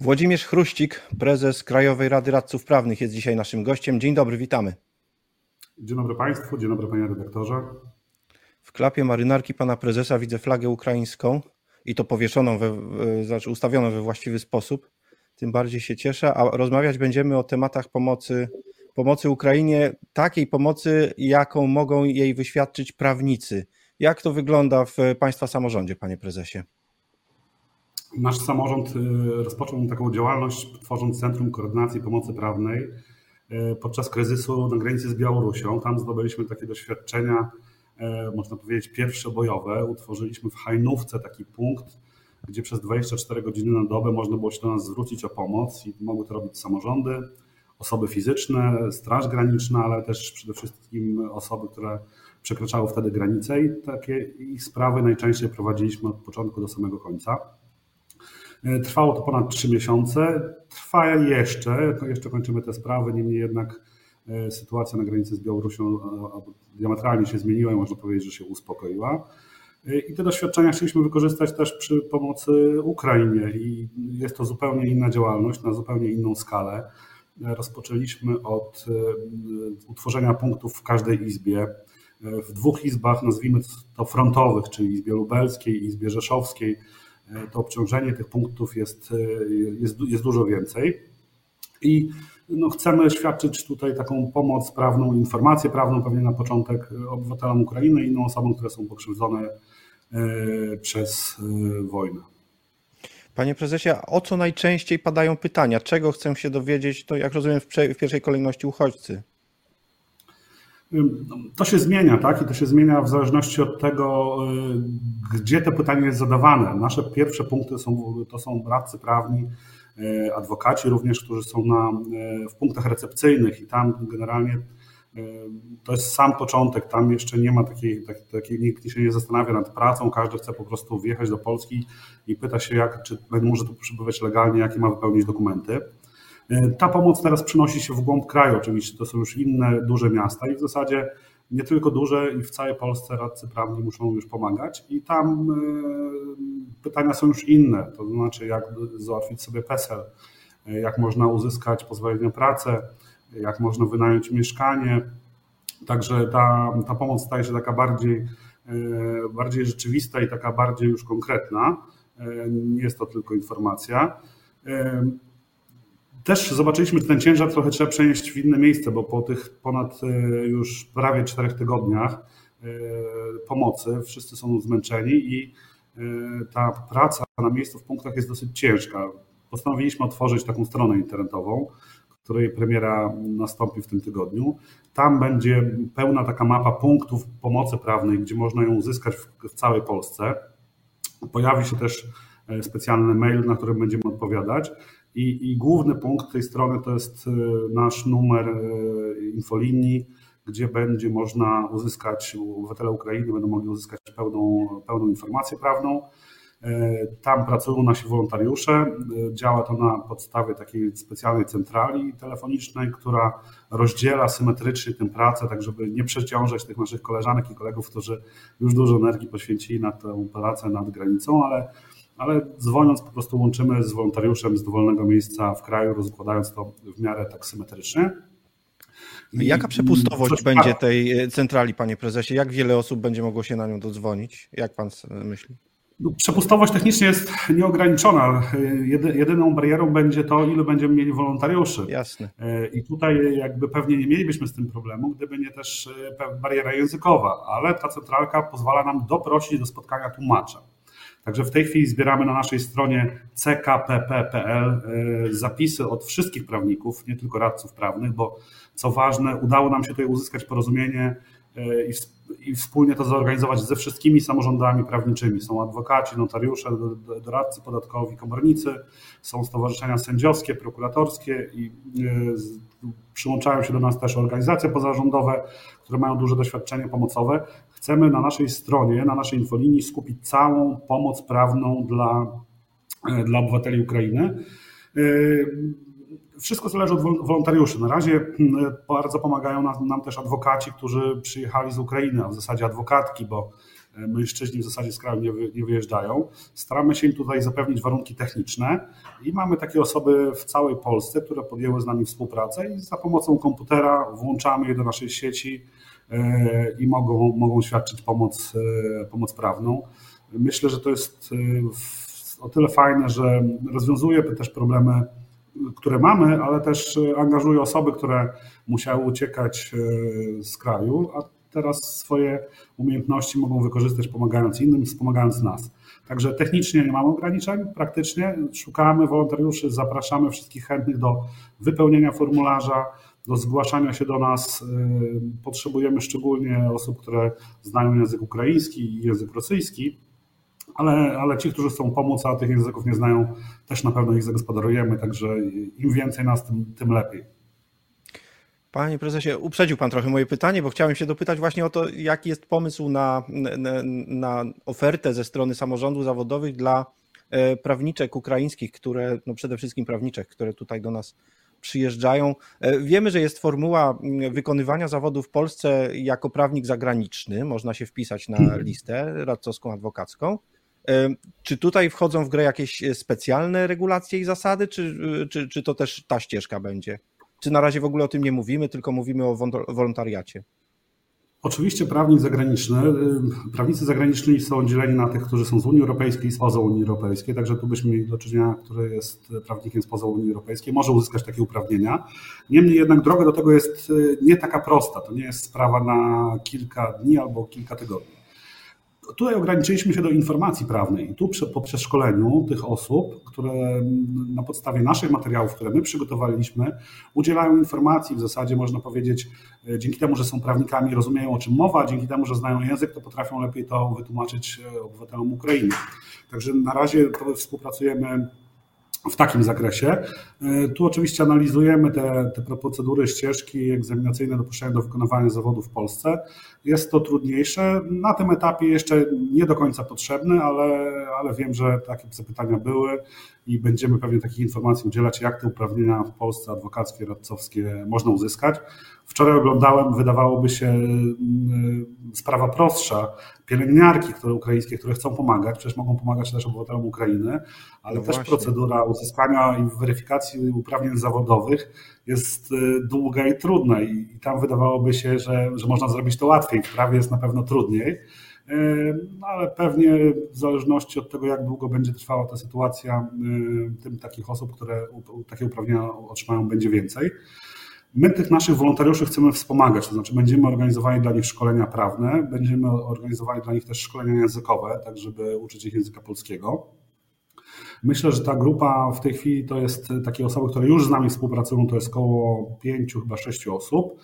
Włodzimierz Chruścik, prezes Krajowej Rady Radców Prawnych jest dzisiaj naszym gościem. Dzień dobry, witamy. Dzień dobry Państwu, dzień dobry Panie redaktorze. W klapie marynarki Pana Prezesa widzę flagę ukraińską i to powieszoną, we, znaczy ustawioną we właściwy sposób. Tym bardziej się cieszę, a rozmawiać będziemy o tematach pomocy, pomocy Ukrainie, takiej pomocy, jaką mogą jej wyświadczyć prawnicy. Jak to wygląda w Państwa samorządzie, Panie Prezesie? Nasz samorząd y, rozpoczął taką działalność, tworząc Centrum Koordynacji Pomocy Prawnej y, podczas kryzysu na granicy z Białorusią. Tam zdobyliśmy takie doświadczenia, y, można powiedzieć, pierwszobojowe. Utworzyliśmy w Hajnówce taki punkt, gdzie przez 24 godziny na dobę można było się do nas zwrócić o pomoc i mogły to robić samorządy, osoby fizyczne, Straż Graniczna, ale też przede wszystkim osoby, które przekraczały wtedy granice i takie ich sprawy najczęściej prowadziliśmy od początku do samego końca. E, trwało to ponad 3 miesiące. Trwa jeszcze, jeszcze kończymy te sprawy, niemniej jednak e, sytuacja na granicy z Białorusią e, diametralnie się zmieniła i można powiedzieć, że się uspokoiła. I te doświadczenia chcieliśmy wykorzystać też przy pomocy Ukrainie i jest to zupełnie inna działalność na zupełnie inną skalę. Rozpoczęliśmy od utworzenia punktów w każdej izbie. W dwóch izbach, nazwijmy to frontowych, czyli Izbie Lubelskiej i Izbie Rzeszowskiej, to obciążenie tych punktów jest, jest, jest dużo więcej. I no, chcemy świadczyć tutaj taką pomoc prawną, informację prawną pewnie na początek obywatelom Ukrainy i innym osobom, które są pokrzywdzone e, przez e, wojnę. Panie prezesie, o co najczęściej padają pytania? Czego chcę się dowiedzieć, to jak rozumiem w pierwszej kolejności uchodźcy? To się zmienia, tak? I to się zmienia w zależności od tego, y, gdzie to pytanie jest zadawane. Nasze pierwsze punkty są, to są radcy prawni, y, adwokaci również, którzy są na, y, w punktach recepcyjnych i tam generalnie to jest sam początek, tam jeszcze nie ma takiej, takiej, takiej, nikt się nie zastanawia nad pracą, każdy chce po prostu wjechać do Polski i pyta się, jak, czy może tu przebywać legalnie, jakie ma wypełnić dokumenty. E, ta pomoc teraz przenosi się w głąb kraju, oczywiście to są już inne duże miasta i w zasadzie nie tylko duże i w całej Polsce radcy prawni muszą już pomagać i tam e, pytania są już inne, to znaczy jak załatwić sobie PESEL, e, jak można uzyskać pozwolenie na pracę, jak można wynająć mieszkanie. Także ta, ta pomoc staje się taka bardziej, bardziej rzeczywista i taka bardziej już konkretna. Nie jest to tylko informacja. Też zobaczyliśmy, że ten ciężar trochę trzeba przenieść w inne miejsce, bo po tych ponad e, już prawie czterech tygodniach e, pomocy wszyscy są zmęczeni i e, ta praca na miejscu w punktach jest dosyć ciężka. Postanowiliśmy otworzyć taką stronę internetową, której premiera nastąpi w tym tygodniu. Tam będzie pełna taka mapa punktów pomocy prawnej, gdzie można ją uzyskać w, w całej Polsce. Pojawi się też specjalny mail, na którym będziemy odpowiadać. I, I, główny punkt tej strony to jest e, nasz numer e, infolinii, gdzie będzie można uzyskać, obywatele Ukrainy będą mogli uzyskać pełną, pełną informację prawną. E, tam pracują nasi wolontariusze. Działa to na podstawie takiej specjalnej centrali telefonicznej, która rozdziela symetrycznie tę pracę, tak żeby nie przeciążać tych naszych koleżanek i kolegów, którzy już dużo energii poświęcili na tę pracę nad granicą, ale ale dzwoniąc po prostu łączymy z wolontariuszem z dowolnego miejsca w kraju, rozkładając to w miarę tak symetrycznie. I Jaka przepustowość będzie tej e, centrali, panie prezesie? Jak wiele osób będzie mogło się na nią dodzwonić? Jak pan myśli? No, przepustowość technicznie jest nieograniczona. Jedyną barierą będzie to, ile będziemy mieli wolontariuszy. Jasne. E, I tutaj jakby pewnie nie mielibyśmy z tym problemu, gdyby nie też e, bariera językowa, ale ta centralka pozwala nam doprosić do spotkania tłumacza. Także w tej chwili zbieramy na naszej stronie ckpp.pl e, zapisy od wszystkich prawników, nie tylko radców prawnych, bo co ważne, udało nam się tutaj uzyskać porozumienie e, i wspólnie to zorganizować ze wszystkimi samorządami prawniczymi. Są adwokaci, notariusze, doradcy podatkowi, komornicy, są stowarzyszenia sędziowskie, prokuratorskie i e, przyłączają się do nas też organizacje pozarządowe, które mają duże doświadczenie pomocowe chcemy na naszej stronie, na naszej infolinii skupić całą pomoc prawną dla, e, dla obywateli Ukrainy. E, wszystko zależy od wolontariuszy. Na razie bardzo pomagają nam, nam też adwokaci, którzy przyjechali z Ukrainy, a w zasadzie adwokatki, bo mężczyźni w zasadzie z kraju nie, nie wyjeżdżają. Staramy się im tutaj zapewnić warunki techniczne i mamy takie osoby w całej Polsce, które podjęły z nami współpracę i za pomocą komputera włączamy je do naszej sieci i mogą, mogą świadczyć pomoc, pomoc prawną. Myślę, że to jest o tyle fajne, że rozwiązuje też problemy które mamy, ale też e, angażuje osoby, które musiały uciekać e, z kraju, a teraz swoje umiejętności mogą wykorzystać pomagając innym, wspomagając nas. Także technicznie nie mamy ograniczeń, praktycznie szukamy wolontariuszy, zapraszamy wszystkich chętnych do wypełnienia formularza, do zgłaszania się do nas. E, potrzebujemy szczególnie osób, które znają język ukraiński i język rosyjski ale, ale ci, którzy chcą pomóc, a tych języków nie znają, też na pewno ich zagospodarujemy, także im więcej nas, tym, tym lepiej. Panie prezesie, uprzedził pan trochę moje pytanie, bo chciałem się dopytać właśnie o to, jaki jest pomysł na, na, na ofertę ze strony samorządów zawodowych dla e, prawniczek ukraińskich, które, no przede wszystkim prawniczek, które tutaj do nas przyjeżdżają. E, wiemy, że jest formuła wykonywania zawodu w Polsce jako prawnik zagraniczny. Można się wpisać na listę radcowską, adwokacką. Czy tutaj wchodzą w grę jakieś e, specjalne regulacje i zasady, czy, e, czy, czy to też ta ścieżka będzie? Czy na razie w ogóle o tym nie mówimy, tylko mówimy o wolontariacie? Oczywiście prawnik zagraniczny, y, prawnicy zagraniczni są dzieleni na tych, którzy są z Unii Europejskiej i spoza Unii Europejskiej, także tu byśmy mieli do czynienia, który jest prawnikiem spoza Unii Europejskiej, może uzyskać takie uprawnienia. Niemniej jednak droga do tego jest y, nie taka prosta, to nie jest sprawa na kilka dni albo kilka tygodni. Tutaj ograniczyliśmy się do informacji prawnej. Tu po przeszkoleniu tych osób, które na podstawie naszych materiałów, które my przygotowaliśmy, udzielają informacji, w zasadzie można powiedzieć, e, dzięki temu, że są prawnikami, rozumieją o czym mowa, dzięki temu, że znają język, to potrafią lepiej to wytłumaczyć e, obywatelom Ukrainy. Także na razie współpracujemy w takim zakresie. E, tu oczywiście analizujemy te, te procedury, ścieżki egzaminacyjne dopuszczają do wykonywania zawodu w Polsce. Jest to trudniejsze. Na tym etapie jeszcze nie do końca potrzebne, ale, ale wiem, że takie zapytania były i będziemy pewnie takich informacji udzielać, jak te uprawnienia w Polsce adwokackie, radcowskie można uzyskać. Wczoraj oglądałem, wydawałoby się mm, sprawa prostsza, pielęgniarki które, ukraińskie, które chcą pomagać, przecież mogą pomagać też obywatelom Ukrainy, ale no też właśnie. procedura uzyskania i weryfikacji uprawnień zawodowych jest y, długa i trudna i, i tam wydawałoby się, że, że można zrobić to łatwiej, w prawie jest na pewno trudniej. Y, no ale pewnie w zależności od tego, jak długo będzie trwała ta sytuacja, tym takich osób, które takie uprawnienia otrzymają, będzie więcej. My tych naszych wolontariuszy chcemy wspomagać, to znaczy będziemy organizowali dla nich szkolenia prawne, będziemy organizowali dla nich też szkolenia językowe, tak żeby uczyć ich języka polskiego. Myślę, że ta grupa w tej chwili to jest takie osoby, które już z nami współpracują, to jest około pięciu, chyba sześciu osób.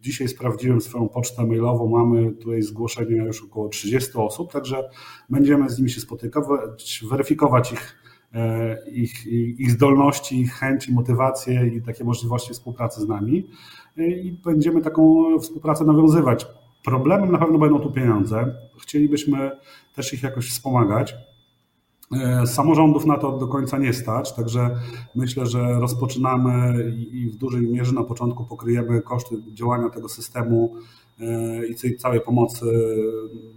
Dzisiaj sprawdziłem swoją pocztę mailową, mamy tutaj zgłoszenia już około 30 osób, także będziemy z nimi się spotykać, weryfikować ich E, ich, ich zdolności, ich chęci, motywacje i takie możliwości współpracy z nami e, i będziemy taką współpracę nawiązywać. Problemem na pewno będą tu pieniądze. Chcielibyśmy też ich jakoś wspomagać. E, samorządów na to do końca nie stać, także myślę, że rozpoczynamy i w dużej mierze na początku pokryjemy koszty działania tego systemu i całej pomocy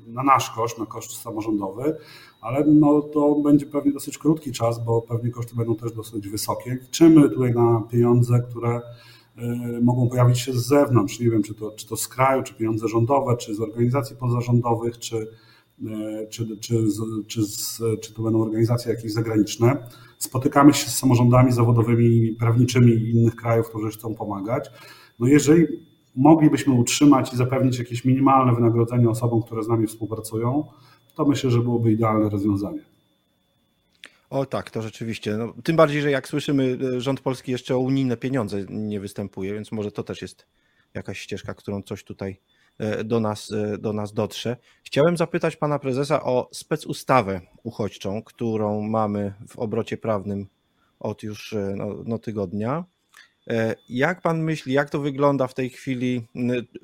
na nasz koszt, na koszt samorządowy ale no, to będzie pewnie dosyć krótki czas, bo pewnie koszty będą też dosyć wysokie. Liczymy tutaj na pieniądze, które y, mogą pojawić się z zewnątrz. Nie wiem, czy to, czy to z kraju, czy pieniądze rządowe, czy z organizacji pozarządowych, czy, czy, czy, czy, czy to będą organizacje jakieś zagraniczne. Spotykamy się z samorządami zawodowymi, prawniczymi innych krajów, którzy chcą pomagać. No jeżeli moglibyśmy utrzymać i zapewnić jakieś minimalne wynagrodzenie osobom, które z nami współpracują, to myślę, że byłoby idealne rozwiązanie. O tak, to rzeczywiście. No, tym bardziej, że jak słyszymy, e, rząd polski jeszcze o unijne pieniądze nie występuje, więc może to też jest jakaś ścieżka, którą coś tutaj e, do nas, e, do nas dotrze. Chciałem zapytać pana prezesa o specustawę uchodźczą, którą mamy w obrocie prawnym od już no, no tygodnia. E, jak pan myśli, jak to wygląda w tej chwili?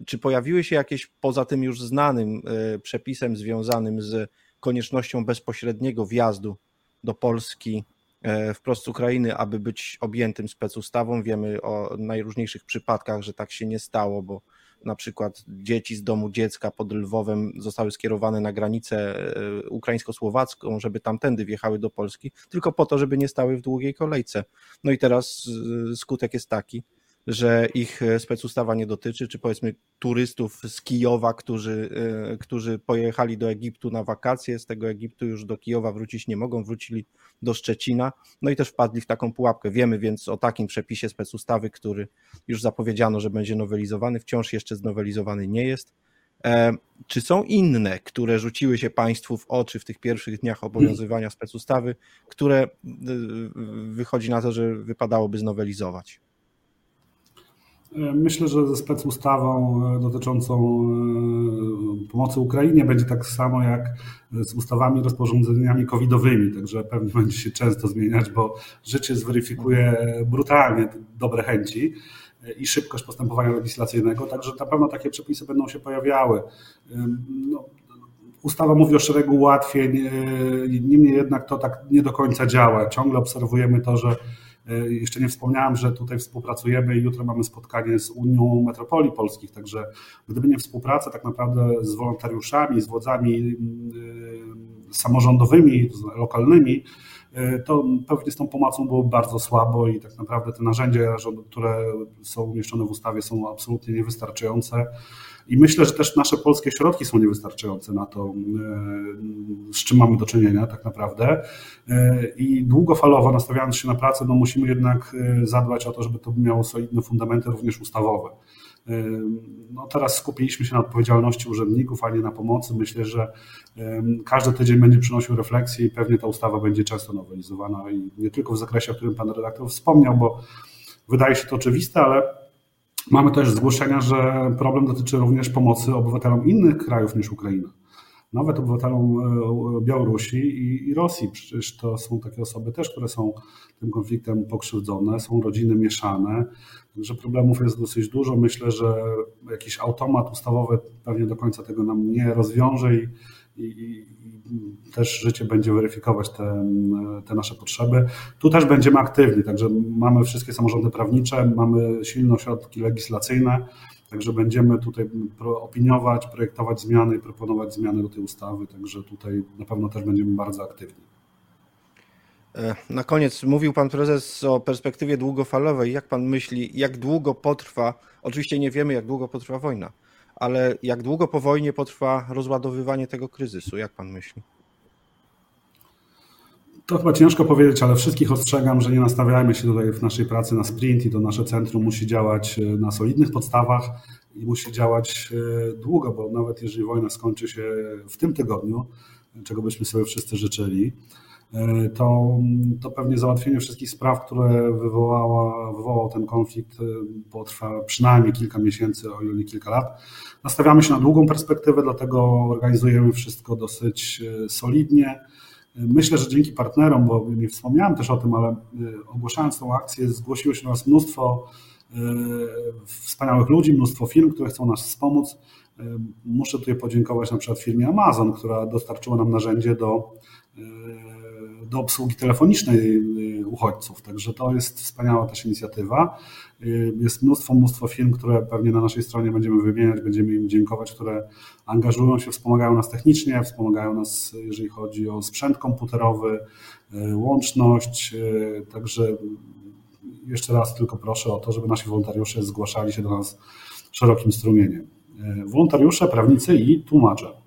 Czy pojawiły się jakieś poza tym już znanym e, przepisem związanym z koniecznością bezpośredniego wjazdu do Polski e, wprost z Ukrainy, aby być objętym specustawą? Wiemy o najróżniejszych przypadkach, że tak się nie stało, bo na przykład dzieci z domu dziecka pod Lwowem zostały skierowane na granicę e, ukraińsko-słowacką, żeby tamtędy wjechały do Polski, tylko po to, żeby nie stały w długiej kolejce. No i teraz skutek jest taki, że ich e, specustawa nie dotyczy, czy powiedzmy turystów z Kijowa, którzy, e, którzy pojechali do Egiptu na wakacje, z tego Egiptu już do Kijowa wrócić nie mogą, wrócili do Szczecina, no i też wpadli w taką pułapkę. Wiemy więc o takim przepisie specustawy, który już zapowiedziano, że będzie nowelizowany, wciąż jeszcze znowelizowany nie jest. E, czy są inne, które rzuciły się Państwu w oczy w tych pierwszych dniach obowiązywania specustawy, które wychodzi na to, że wypadałoby znowelizować? Myślę, że ze specustawą e, dotyczącą e, pomocy Ukrainie będzie tak samo jak z ustawami, rozporządzeniami covidowymi, także pewnie będzie się często zmieniać, bo życie zweryfikuje brutalnie dobre chęci e, i szybkość postępowania legislacyjnego, także na pewno takie przepisy będą się pojawiały. No, ustawa mówi o szeregu ułatwień, niemniej jednak to tak nie do końca działa. Ciągle obserwujemy to, że E, jeszcze nie wspomniałem, że tutaj współpracujemy i jutro mamy spotkanie z Unią Metropolii Polskich, także gdyby nie współpraca tak naprawdę z wolontariuszami, z władzami e, samorządowymi, lokalnymi, e, to pewnie z tą pomocą było bardzo słabo i tak naprawdę te narzędzia, które są umieszczone w ustawie są absolutnie niewystarczające. I myślę, że też nasze polskie środki są niewystarczające na to, e, z czym mamy do czynienia tak naprawdę. E, I długofalowo nastawiając się na pracę, no musimy jednak e, zadbać o to, żeby to miało solidne fundamenty również ustawowe. No teraz skupiliśmy się na odpowiedzialności urzędników, a nie na pomocy. Myślę, że każdy tydzień będzie przynosił refleksję i pewnie ta ustawa będzie często nowelizowana i nie tylko w zakresie, o którym pan redaktor wspomniał, bo wydaje się to oczywiste, ale Mamy też zgłoszenia, że problem dotyczy również pomocy obywatelom innych krajów niż Ukraina. Nawet obywatelom e, Białorusi i, Rosji. Przecież to są takie osoby też, które są tym konfliktem pokrzywdzone, są rodziny mieszane. Także problemów jest dosyć dużo. Myślę, że jakiś automat ustawowy pewnie do końca tego nam nie rozwiąże i, i też życie będzie weryfikować te, te, nasze potrzeby. Tu też będziemy aktywni, także mamy wszystkie samorządy prawnicze, mamy silne ośrodki legislacyjne, także będziemy tutaj opiniować, projektować zmiany i proponować zmiany do tej ustawy, także tutaj na pewno też będziemy bardzo aktywni. E, na koniec mówił pan prezes o perspektywie długofalowej. Jak pan myśli, jak długo potrwa? Oczywiście nie wiemy, jak długo potrwa wojna ale jak długo po wojnie potrwa rozładowywanie tego kryzysu? Jak pan myśli? To chyba ciężko powiedzieć, ale wszystkich ostrzegam, że nie nastawiajmy się tutaj w naszej pracy na sprint i to nasze centrum musi działać e, na solidnych podstawach i musi działać e, długo, bo nawet jeżeli wojna skończy się w tym tygodniu, czego byśmy sobie wszyscy życzyli, E, to, to pewnie załatwienie wszystkich spraw, które wywołała, wywołał ten konflikt, e, potrwa przynajmniej kilka miesięcy, o ile nie kilka lat. Nastawiamy się na długą perspektywę, dlatego organizujemy wszystko dosyć e, solidnie. Myślę, że dzięki partnerom, bo nie wspomniałem też o tym, ale ogłaszając tą akcję, zgłosiło się do nas mnóstwo wspaniałych ludzi, mnóstwo firm, które chcą nas wspomóc. Muszę tutaj podziękować na przykład firmie Amazon, która dostarczyła nam narzędzie do do obsługi telefonicznej y, uchodźców. Także to jest wspaniała też inicjatywa. Y, jest mnóstwo, mnóstwo firm, które pewnie na naszej stronie będziemy wymieniać, będziemy im dziękować, które angażują się, wspomagają nas technicznie, wspomagają nas, jeżeli chodzi o sprzęt komputerowy, y, łączność. Także jeszcze raz tylko proszę o to, żeby nasi wolontariusze zgłaszali się do nas szerokim strumieniem. Wolontariusze, prawnicy i tłumacze.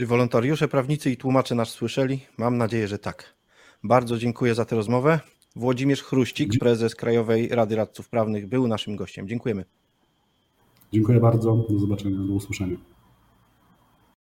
Czy wolontariusze, prawnicy i tłumacze nas słyszeli? Mam nadzieję, że tak. Bardzo dziękuję za tę rozmowę. Włodzimierz Chruścik, prezes Krajowej Rady Radców Prawnych, był naszym gościem. Dziękujemy. Dziękuję bardzo. Do zobaczenia, do usłyszenia.